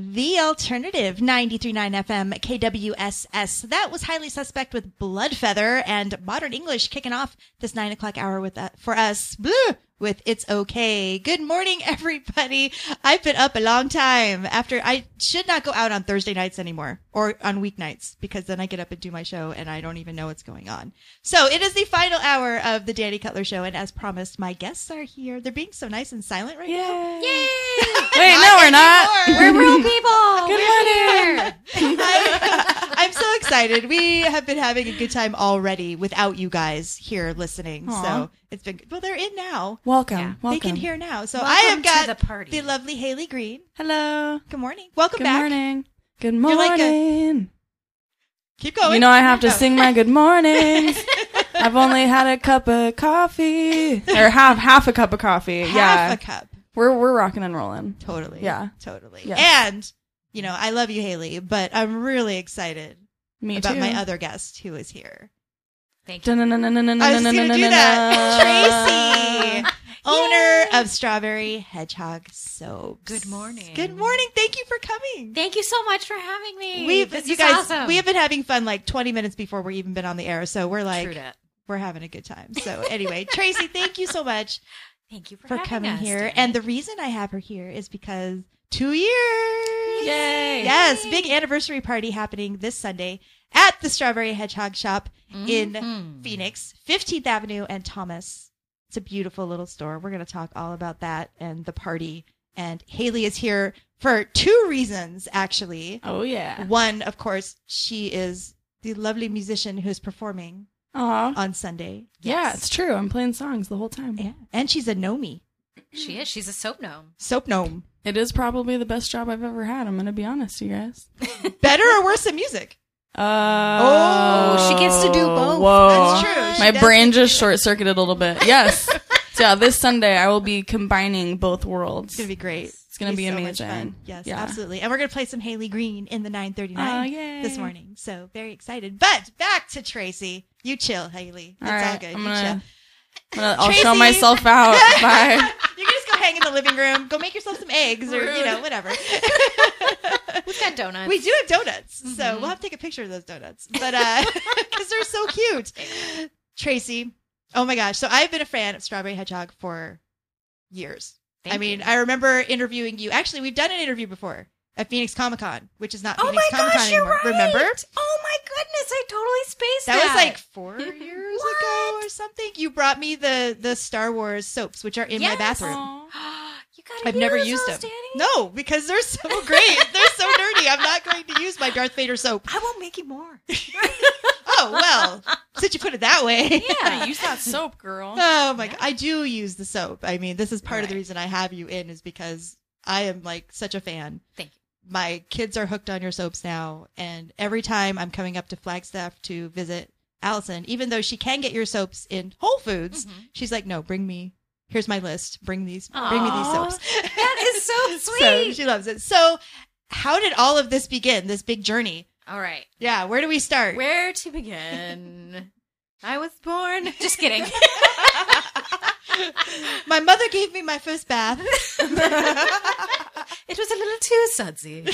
The alternative 93.9 FM KWSS. That was highly suspect with Bloodfeather and Modern English kicking off this nine o'clock hour with that for us. Bleh, with It's Okay. Good morning, everybody. I've been up a long time after I should not go out on Thursday nights anymore or on weeknights because then I get up and do my show and I don't even know what's going on. So it is the final hour of the Danny Cutler show. And as promised, my guests are here. They're being so nice and silent right now. Yay! Wait, no, we're not. We're real people. Good We're morning. here. I, I'm so excited. We have been having a good time already without you guys here listening. Aw. So it's been good. well. They're in now. Welcome. Yeah. Welcome. They can hear now. So I Welcome have got the party. the lovely Haley Green. Hello. Good morning. Welcome Good back. Good morning. Good You're like a- morning. Keep going. You know I have to sing my good mornings. I've only had a cup of coffee, or half half a cup of coffee. half yeah, a cup. we're we're rocking and rolling. Totally. Yeah. Totally. Yes. And you know I love you, Haley, but I'm really excited Me about too. my other guest who is here. Thank you. I was going to do that. Tracy, owner of Strawberry Hedgehog Soaps. Good morning. Good morning. Thank you for coming. Thank you so much for having me. We've, this you is guys, awesome. we have been having fun like 20 minutes before we're even been on the air. So we're like, True that. we're having a good time. So anyway, Tracy, thank you so much Thank you for, for coming us, here. Danny. And the reason I have her here is because two years. Yay. Yes, big anniversary party happening this Sunday at the Strawberry Hedgehog Shop in Mhm. Phoenix, 15th Avenue and Thomas. It's a beautiful little store. We're going to talk all about that and the party. And Haley is here for two reasons, actually. Oh yeah. One, of course, she is the lovely musician who's performing Aw. on Sunday. Yeah, it's true. I'm playing songs the whole time. Yeah. And she's a Nomi, She is. She's a soap gnome. soap gnome. It is probably the best job I've ever had. I'm gonna be honest, you guys. Better or worse than music? Uh, Oh, she gets to do both. Whoa. That's true. She My brain just short circuited a little bit. Yes. so yeah, this Sunday I will be combining both worlds. It's going to be great. It's gonna be so much amazing. fun. Yes, Yeah. absolutely. And we're going to play some Haley Green in the 939 Oh, this morning. So very excited. But back to Tracy. You chill, Haley. It's All all, good. good. I'm you gonna, chill. I'm gonna, I'll Tracy. show myself out. Bye. You can just go hang in the living room. Go make yourself some eggs or, you know, whatever. We've got donuts. we do have donuts. So we'll have to take a picture of those donuts. But, uh, cause they're so cute. Tracy. Oh my gosh. So I've been a fan of Strawberry Hedgehog for years. Thank I mean, you. I remember interviewing you. Actually, we've done an interview before at Phoenix Comic Con, which is not Oh Phoenix my Comic Con gosh, you're anymore. right. Remember? Oh my goodness, I totally spaced That that. was like four years ago or something. You brought me the the Star Wars soaps, which are in my bathroom. You gotta I've never used those, them. Danny. No, because they're so great. they're so nerdy. I'm not going to use my Darth Vader soap. I won't make you more. Oh well, since you put it that way. Yeah. Use that soap, girl. Oh my god, I do use the soap. I mean, this is part of the reason I have you in is because I am like such a fan. Thank you. My kids are hooked on your soaps now, and every time I'm coming up to Flagstaff to visit Allison, even though she can get your soaps in Whole Foods, Mm-hmm. she's like, "No, bring me. Here's my list. Bring these. Bring me these soaps." That is so sweet. so she loves it. So, how did all of this begin? This big journey? All right. Yeah, where do we start? Where to begin? I was born. Just kidding. my mother gave me my first bath. it was a little too sudsy.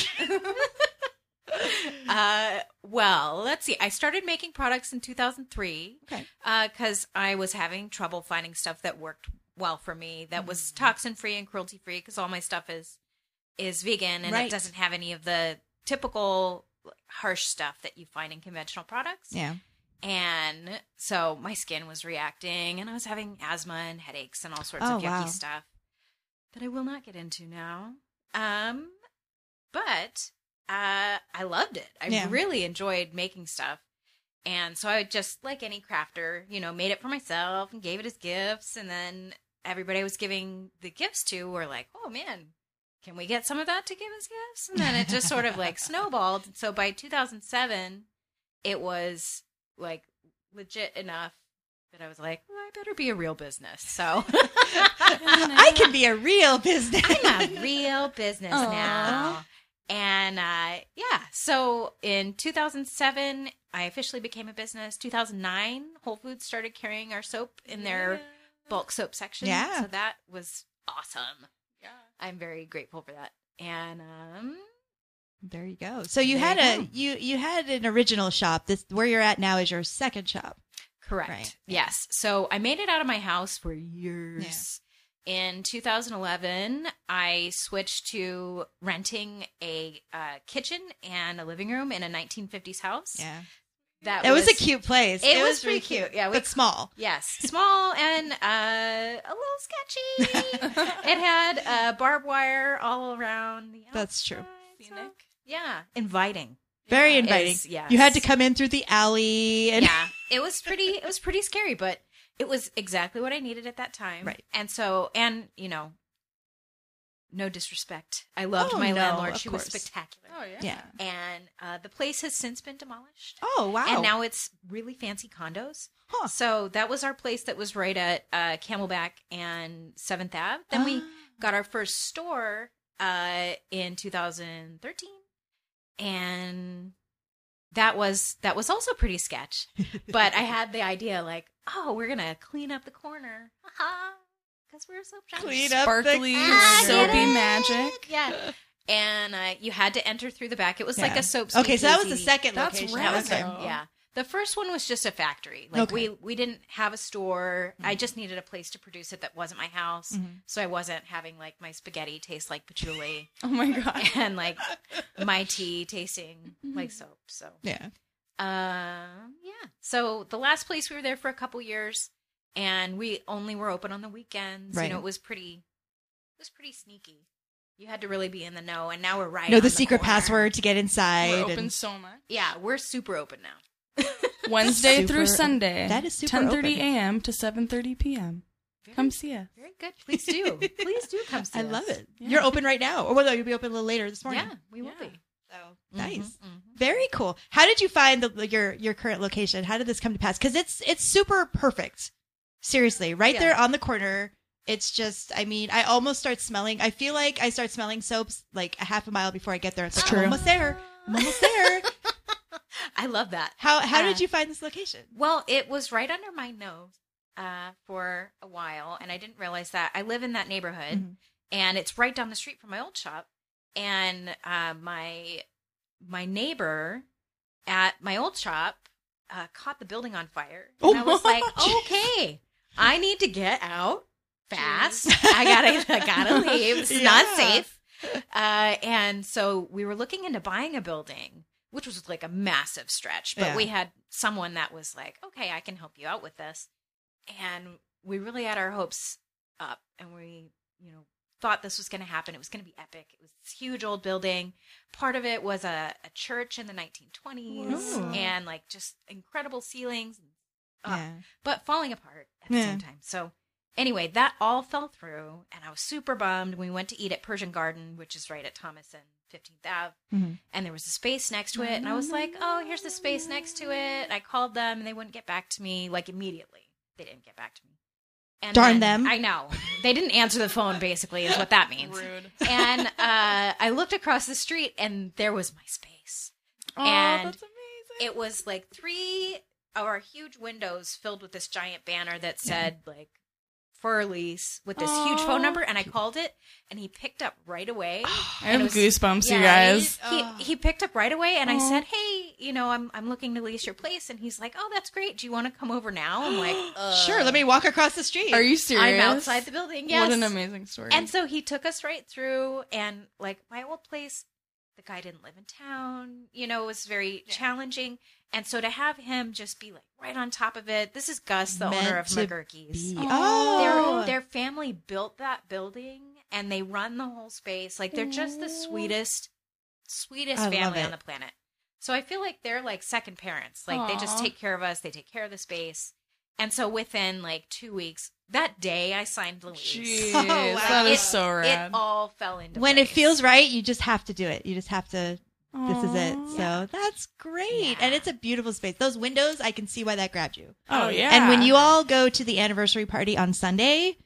uh, well, let's see. I started making products in 2003 Okay. because I was having trouble finding stuff that worked well for me, that was Mm. toxin free and cruelty free, because all my stuff is is vegan and Right. it doesn't have any of the typical harsh stuff that you find in conventional products. Yeah. And so my skin was reacting, and I was having asthma and headaches and all sorts Oh, of yucky wow. stuff that I will not get into now. Um, but uh, I loved it. I Yeah. really enjoyed making stuff. And so I just, like any crafter, you know, made it for myself and gave it as gifts. And then everybody I was giving the gifts to were like, oh man, can we get some of that to give as gifts? And then it just sort of like snowballed. And so by 2007, it was like legit enough that I was like, well, I better be a real business. So I can be a real business. I'm a real business Aw. now. And uh, yeah, so in 2007, I officially became a business. 2009, Whole Foods started carrying our soap in their bulk soap section. Yeah. So that was awesome. Yeah. I'm very grateful for that. And um, There you go. So you There had you a go. you you had an original shop. This where you're at now is your second shop. Correct. Right. Yes. So I made it out of my house for years. In 2011, I switched to renting a uh, kitchen and a living room in a 1950s house. Yeah. That It was, a cute place. It was really pretty cute. Yeah, we- but small. Yes, small and uh, a little sketchy. it had uh, barbed wire all around the That's true. outside, so- Scenic. yeah, inviting. Very It inviting. is, yes. You had to come in through the alley and yeah, it was pretty. It was pretty scary, but it was exactly what I needed at that time. Right. And so, and you know, no disrespect. I loved Oh, my no, landlord. of She was spectacular. Oh yeah. Yeah. And uh, the place has since been demolished. Oh wow. And now it's really fancy condos. Huh. So that was our place that was right at uh, Camelback and Seventh Ave. Then we Ah. got our first store uh, in 2013, and that was that was also pretty sketch. but I had the idea like, oh, we're gonna clean up the corner, because we're so shiny. Clean up Sparkly, the Ah, soapy magic. Yeah. And uh, you had to enter through the back. It was like Yeah. a soap. Okay, so that was the speakeasy. second That's location. rad. Okay. Yeah. The first one was just a factory. Like Okay. we we didn't have a store. I just needed a place to produce it that wasn't my house. Mhm. So I wasn't having like my spaghetti taste like patchouli Oh my god. and like my tea tasting like soap. So Yeah. Um yeah. So the last place we were there for a couple years and we only were open on the weekends. Right. You know, it was pretty it was pretty sneaky. You had to really be in the know and now we're right know on the secret corner. password to get inside. We're open and- so much. Yeah, we're super open now. Wednesday Super- through Sunday. that is super 10:30 open. a.m. to 7:30 p.m. Come see us. Very good. Please do. Please do come see I us. I love it. Yeah. You're open right now, or well, no, you'll be open a little later this morning. Yeah, we will Yeah. be. So nice. Mhm, mhm. Very cool. How did you find the, your your current location? How did this come to pass? Because it's it's super perfect. Seriously, right Yeah. there on the corner. It's just, I mean, I almost start smelling. I feel like I start smelling soaps like a half a mile before I get there. It's like True. I'm almost there. I'm almost there. I love that. How how Uh, did you find this location? Well, it was right under my nose uh, for a while, and I didn't realize that. I live in that neighborhood, Mhm. and it's right down the street from my old shop. And uh, my my neighbor at my old shop uh, caught the building on fire, and Oh, I was like, jeez. okay, I need to get out fast. I gotta I gotta leave. It's not safe. Uh, and so we were looking into buying a building, which was like a massive stretch. But Yeah. we had someone that was like, okay, I can help you out with this. And we really had our hopes up and we, you know, thought this was going to happen. It was going to be epic. It was this huge old building. Part of it was a, a church in the 1920s Whoa. and like just incredible ceilings, uh, yeah. but falling apart at the Yeah. same time. So anyway, that all fell through, and I was super bummed. We went to eat at Persian Garden, which is right at Thomas and 15th Ave, Mhm. and there was a space next to it, and I was like, "Oh, here's the space next to it." I called them, and they wouldn't get back to me like immediately. They didn't get back to me. And Darn them. I know they didn't answer the phone. Basically, is what that means. Rude. And uh, I looked across the street, and there was my space Oh, And that's amazing. it was like three of our huge windows filled with this giant banner that said like for lease with this huge phone number and I called it and he picked up right away. I have was- goosebumps, you guys. He, Oh. he picked up right away and I said, "Hey, you know, I'm I'm looking to lease your place." And he's like, "Oh, that's great. Do you want to come over now?" I'm like, uh, Sure, let me walk across the street. Are you serious? I'm outside the building. Yes. What an amazing story. And so he took us right through, and like my old place, the guy didn't live in town. You know, it was very challenging. And so to have him just be like right on top of it, this is Gus, the Meant owner of to McGurky's. Be- Oh. Their their family built that building, and they run the whole space. Like they're just the sweetest, sweetest I love family it. on the planet. So I feel like they're like second parents. Like they just Aw. take care of us. They take care of the space. And so within like two weeks, that day I signed the lease. Jeez, Oh, wow. that is It- so rad. It all fell into when it place. feels right, you just have to do it. You just have to. This is it. Aw. So that's great, Yeah. and it's a beautiful space. Those windows, I can see why that grabbed you. Oh, oh yeah. And when you all go to the anniversary party on Sunday,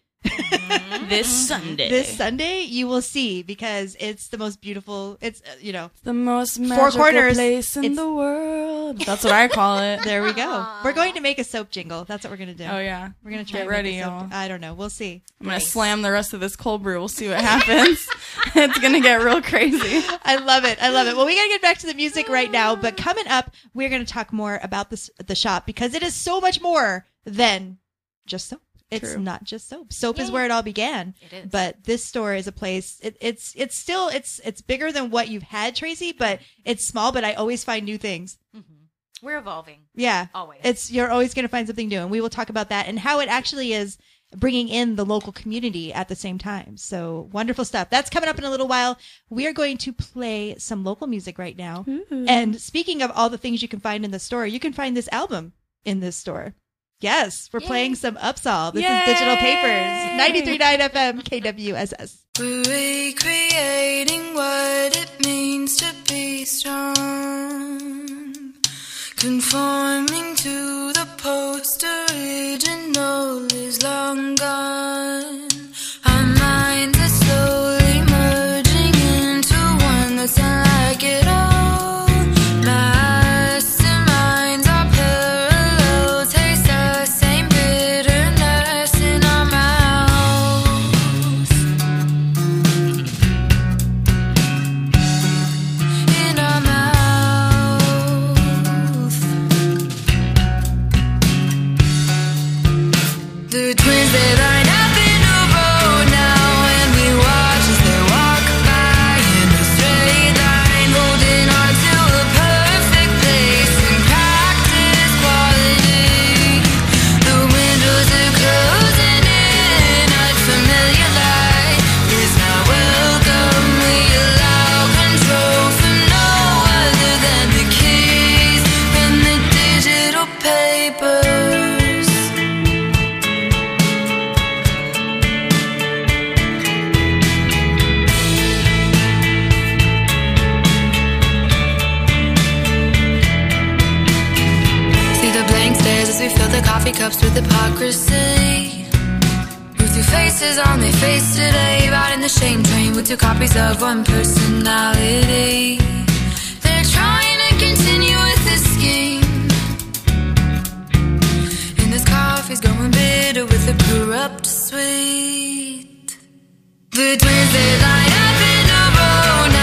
this Sunday. this Sunday, you will see because it's the most beautiful. It's uh, you know the most magical corners, place in it's- the world. That's what I call it. there we go. We're going to make a soap jingle. That's what we're gonna do. Oh yeah. We're gonna try Get ready, y'all. I don't know. We'll see. I'm gonna slam the rest of this cold brew. We'll see what happens. it's gonna get real crazy. I love it. I love it. Well, we got to get back to the music right now, but coming up, we're going to talk more about this the shop because it is so much more than just soap. It's True. not just soap. Soap is where it all began. It is. But this store is a place. It, it's it's still it's it's bigger than what you've had, Tracy. But it's small. But I always find new things. Mm-hmm. We're evolving. Yeah, Always. It's you're always going to find something new, and we will talk about that and how it actually is bringing in the local community at the same time. So wonderful stuff. That's coming up in a little while. We are going to play some local music right now. And speaking of all the things you can find in the store, you can find this album in this store. Yes, we're playing some Upsahl. This is Digital Papers, 93.9 FM, KWSS. We're recreating what it means to be strong. Conforming to the post original is long gone. Faces on their face today, riding the shame train with two copies of one personality. They're trying to continue with this scheme. And this coffee's going bitter with a corrupt sweet. The twins they line up in a row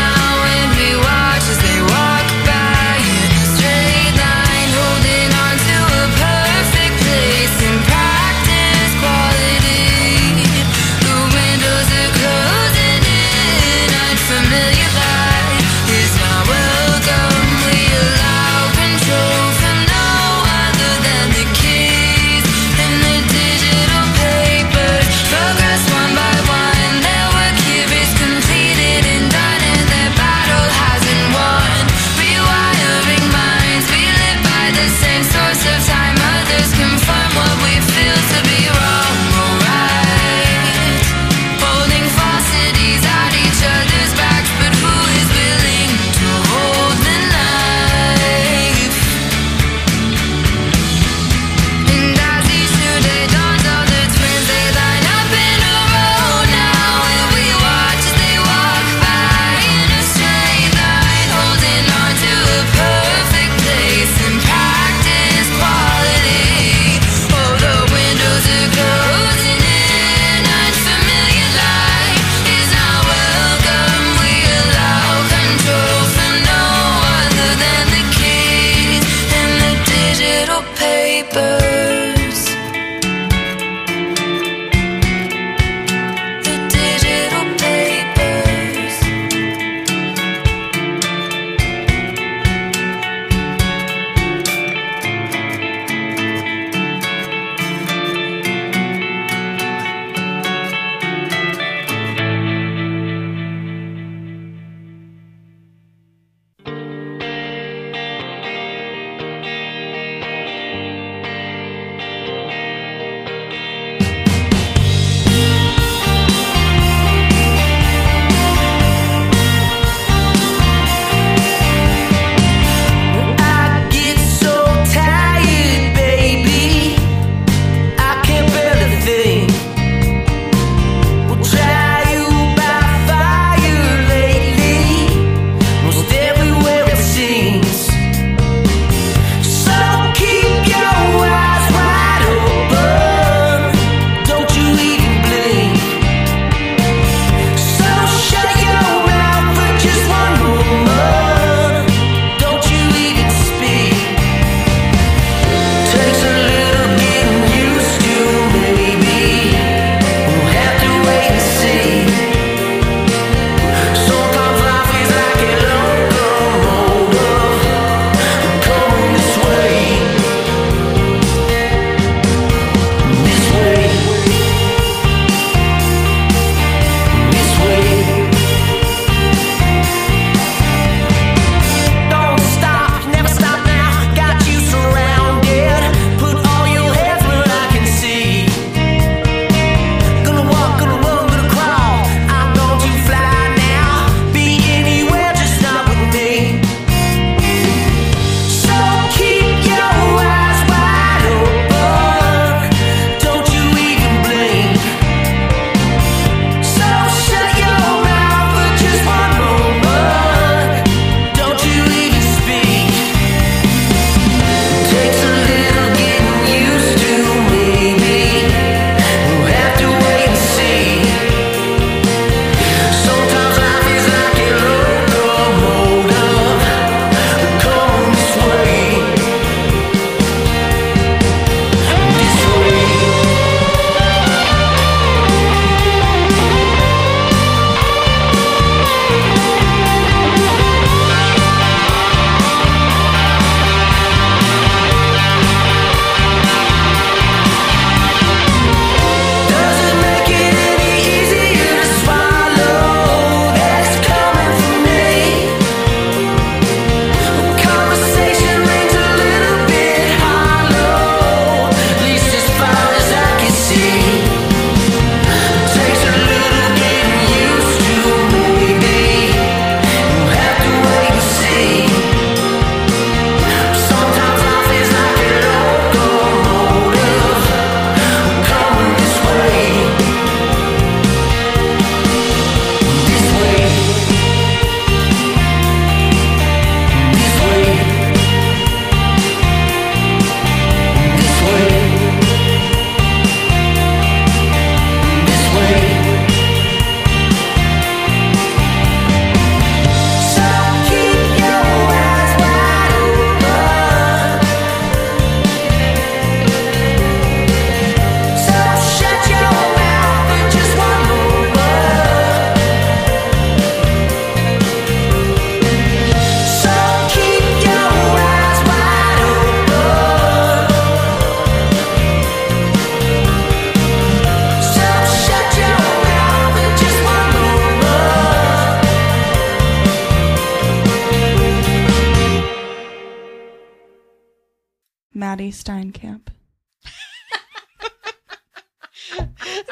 Maddie Steinkamp.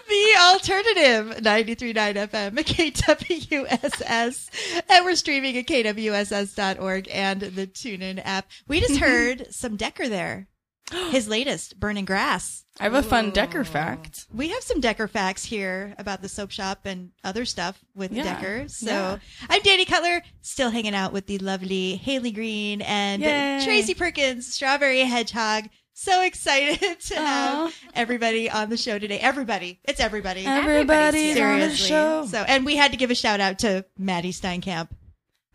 The alternative 93.9 FM, KWSS. And we're streaming at KWSS.org and the TuneIn app. We just heard some Decker there. His latest, Burning Grass. I have a fun Decker fact. We have some Decker facts here about the soap shop and other stuff with Yeah. Decker. So Yeah. I'm Danny Cutler, still hanging out with the lovely Haley Green and Yay. Tracy Perkins, Strawberry Hedgehog. So excited to have everybody on the show today. Everybody. It's everybody. Everybody's on the show. So, and we had to give a shout out to Maddie Steinkamp,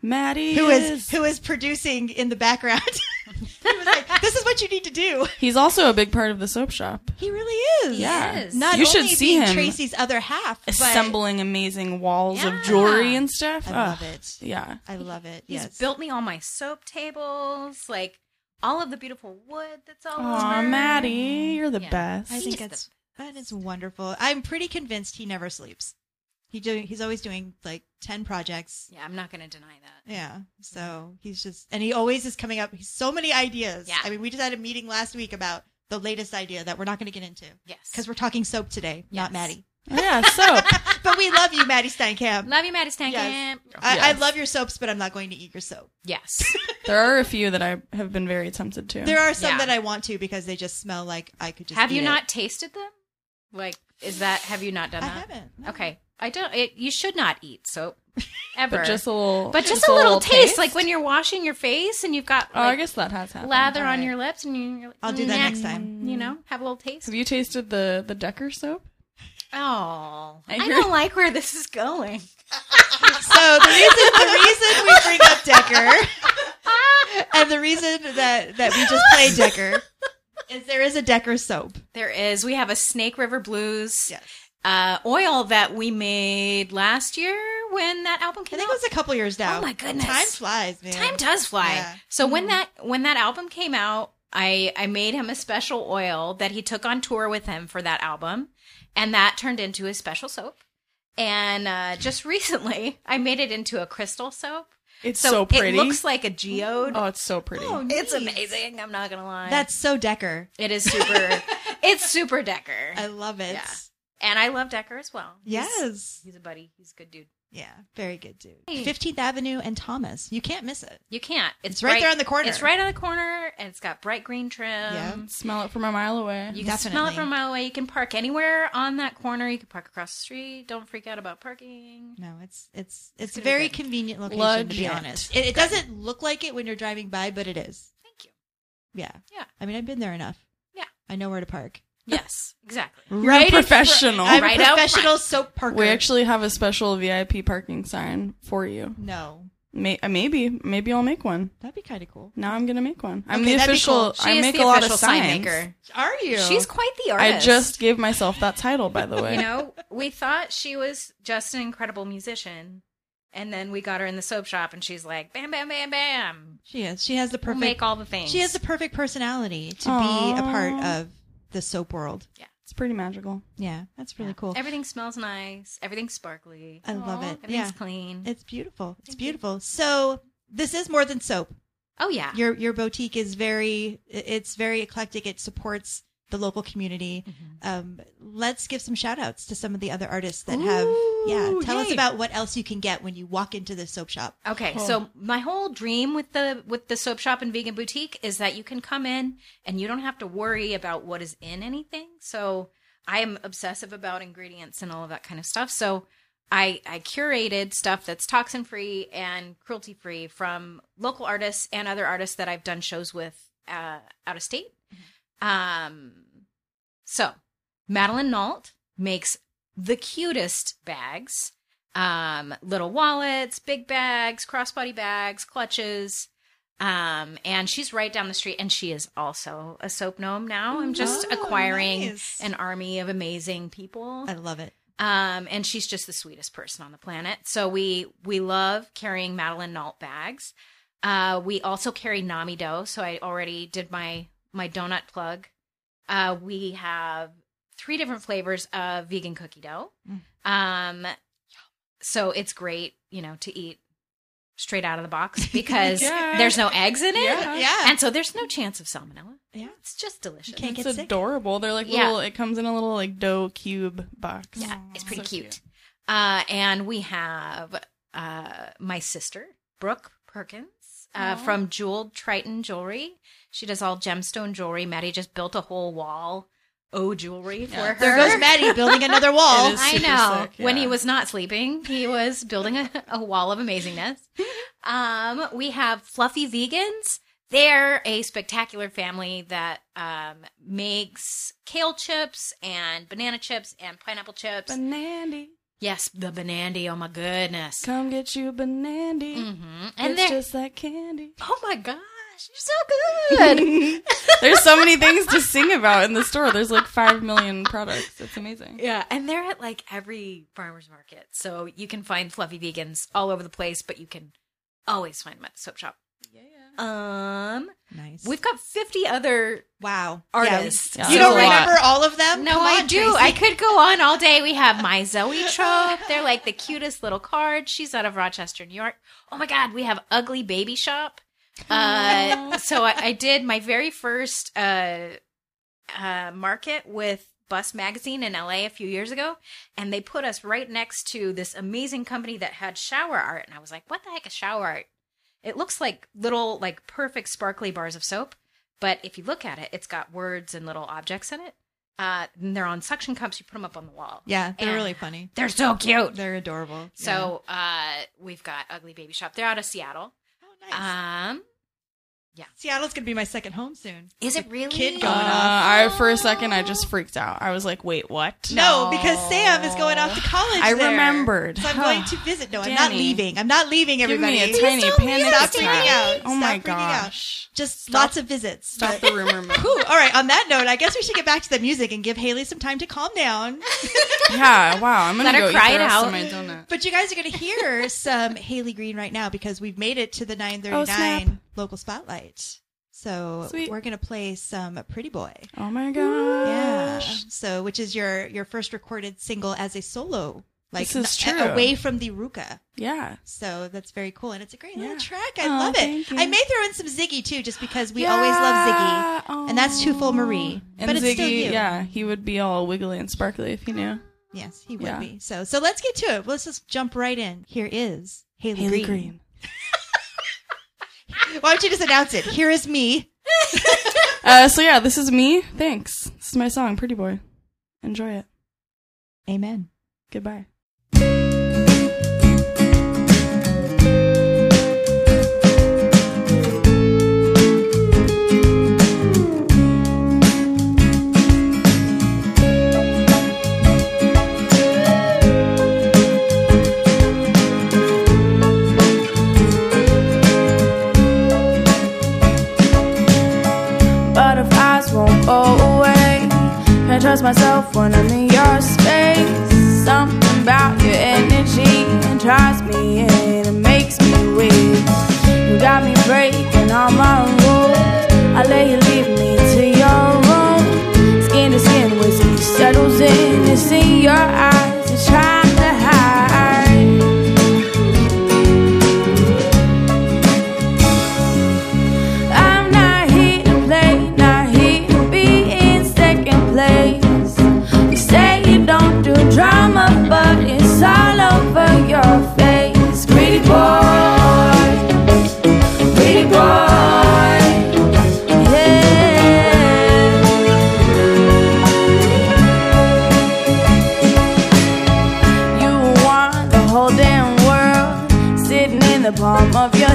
Maddie who is is. who is producing in the background. he was like, "This what you need to do." He's also a big part of the soap shop. He really is. Yeah. is. Not You should see him Tracy's other half, but Assembling amazing walls Yeah. of jewelry and stuff. I Ugh. love it. Yeah. I love it. He's yes. built me all my soap tables, like all of the beautiful wood that's all Aw, over. Maddie, you're the Yeah. best. I think that's that is wonderful. I'm pretty convinced he never sleeps. He do, he's always doing like ten projects. Yeah, I'm not going to deny that. Yeah. So mm-hmm. he's just and he always is coming up. He's so many ideas. Yeah. I mean, we just had a meeting last week about the latest idea that we're not going to get into Yes. because we're talking soap today, not Maddie. Yeah, soap. But we love you, Maddie Steinkamp. Love you, Maddie Steinkamp. Yes. I, I love your soaps, but I'm not going to eat your soap. Yes. there are a few that I have been very tempted to. There are some Yeah. that I want to because they just smell like I could just. have you eat it. not tasted them? Like, is that, have you not done I that? haven't. no. Okay. I don't, it, you should not eat soap ever. but just a little. But just a little taste, like when you're washing your face and you've got Oh, I guess that has happened. lather on your lips and you're like, I'll do that "Nah," next mm, time. You know, have a little taste. Have you tasted the the Decker soap? Oh, I I, don't like where this is going. So the reason the reason we bring up Decker and the reason that that we just play Decker is there is a Decker soap. There is. We have a Snake River Blues Yes. Uh, oil that we made last year when that album came out. I think out. it was a couple years down. Oh my goodness. Time flies, man. Time does fly. Yeah. So when that when that album came out, I I made him a special oil that he took on tour with him for that album, and that turned into a special soap. And uh, just recently, I made it into a crystal soap. It's So, so, pretty. it looks like a geode. oh, it's so pretty. Oh, it's amazing. I'm not gonna lie. That's so Decker. it is super. it's super Decker, I love it. Yeah. And I love Decker as well. He's- Yes. he's a buddy. He's a good dude. Yeah, very good dude. Hey. 15th Avenue and Thomas. You can't miss it. You can't. It's, It's right there on the corner. It's right on the corner, and it's got bright green trim. Yeah. Smell it from a mile away. You can smell it from a mile away. You can park anywhere on that corner. You can park across the street. Don't freak out about parking. No, it's it's it's, a very convenient location to be honest. It, it doesn't look like it when you're driving by, but it is. Thank you. Yeah. Yeah. I mean, I've been there enough. Yeah. I know where to park. Yes, exactly. You're a in fr- professional. I'm Right a out professional soap parker. we actually have a special VIP parking sign for you. no. May- uh, maybe, maybe I'll make one. That'd be kind of cool. Now I'm gonna make one. I'm Okay, the that'd be official. cool. She I is make the a lot official of sign signs. maker. Are you? She's quite the artist. I just gave myself that title, by the way. you know, we thought she was just an incredible musician, and then we got her in the soap shop, and she's like, bam, bam, bam, bam. She is. She has the We'll perfect. make all the things. she has the perfect personality to be a part Aw. of the soap world. Yeah. It's pretty magical. Yeah, that's really cool. Everything smells nice. Everything's sparkly. I love it. Everything's Yeah, clean. it's beautiful. It's Thank you. beautiful. So this is more than soap. oh yeah. Your your boutique is very. It's very eclectic. It supports the local community. Mm-hmm. Um, let's give some shout outs to some of the other artists that have. Yeah, Ooh, tell us about what else you can get when you walk into the soap shop. Okay, Cool. so my whole dream with the with the soap shop and vegan boutique is that you can come in and you don't have to worry about what is in anything. So I am obsessive about ingredients and all of that kind of stuff. So I I curated stuff that's toxin free and cruelty free from local artists and other artists that I've done shows with uh, out of state. Um, so Madeline Nault makes the cutest bags um, little wallets, big bags, crossbody bags, clutches. Um, and she's right down the street, and she is also a soap gnome now. I'm just Oh, acquiring nice. an army of amazing people. I love it. Um, and she's just the sweetest person on the planet. So we we love carrying Madeline Nault bags. Uh, we also carry Nami dough. So I already did my my donut plug. Uh, we have three different flavors of vegan cookie dough. Mm. Um, so it's great, you know, to eat straight out of the box because Yeah. there's no eggs in it. Yeah. Yeah. And so there's no chance of salmonella. Yeah. It's just delicious. Can't It's get sick. adorable. They're like Yeah. little. It comes in a little like dough cube box. Yeah, it's pretty So cute. Uh, and we have uh, my sister, Brooke Perkins, uh, from Jeweled Triton Jewelry. She does all gemstone jewelry. Maddie just built a whole wall oh jewelry for her. There goes Maddie building another wall. It is I know. sick, When he was not sleeping, he was building a, a wall of amazingness. Um, we have Fluffy Vegans. They're a spectacular family that um, makes kale chips and banana chips and pineapple chips. Banandy, yes, the banandy. Oh my goodness. come get you banandy. hmm And it's just like candy. oh my gosh, you're so good. There's so many things to sing about in the store. There's like five million products. It's amazing. yeah, and they're at like every farmer's market, so you can find fluffy vegans all over the place, but you can always find them at the soap shop. Yeah. Um, Nice. we've got 50 other wow. artists. Yeah, You don't a lot. remember all of them? No, Come I on, do. Tracy. I could go on all day. We have my Zoe trope. They're like the cutest little cards. She's out of Rochester, New York. Oh my God, we have Ugly Baby Shop. Uh, so I, I did my very first uh, uh, market with Bust Magazine in LA a few years ago, and they put us right next to this amazing company that had shower art. And I was like, what the heck is shower art? It looks like little, like perfect sparkly bars of soap. But if you look at it, it's got words and little objects in it. Uh, and they're on suction cups. You put them up on the wall. Yeah, they're And really funny. They're so cute. They're adorable. So uh, we've got Ugly Baby Shop. They're out of Seattle. Nice. Um, Seattle's gonna be my second home soon. is it really? kid Uh, going off. I for a second I just freaked out. I was like, wait, what? No, because Sam is going off to college. I there. remembered. So I'm going to visit. No, I'm not Danny. leaving. I'm not leaving. Give Everybody, me a tiny so panic weird. Stop attack. freaking out. Oh my Stop freaking out. gosh! just lots of visits. Stop But- the rumor mill. Whew, all right. On that note, I guess we should get back to the music and give Haley some time to calm down. Yeah, wow. I'm gonna Let her go eat cry the it rest out. of my donut. But you guys are going to hear some Haley Green right now because we've made it to the 939 Oh, snap. Local spotlight. So Sweet. we're going to play some Pretty Boy. Oh my gosh! Yeah. So which is your your first recorded single as a solo, like This is n- true. away from the Ruka. Yeah. So that's very cool, and it's a great Yeah. little track. I Oh, love it. I may throw in some Ziggy too, just because we always love Ziggy, and that's Two Full Marie. And but it's Ziggy, yeah, he would be all wiggly and sparkly if he knew. Yes, he would Yeah. be. So so let's get to it. Let's just jump right in. Here is Haley, Haley Green. Green. Why don't you just announce it? Here is me. Uh, so yeah, this is me. Thanks. This is my song, Pretty Boy. Enjoy it. Amen. Goodbye. Trust myself palm of your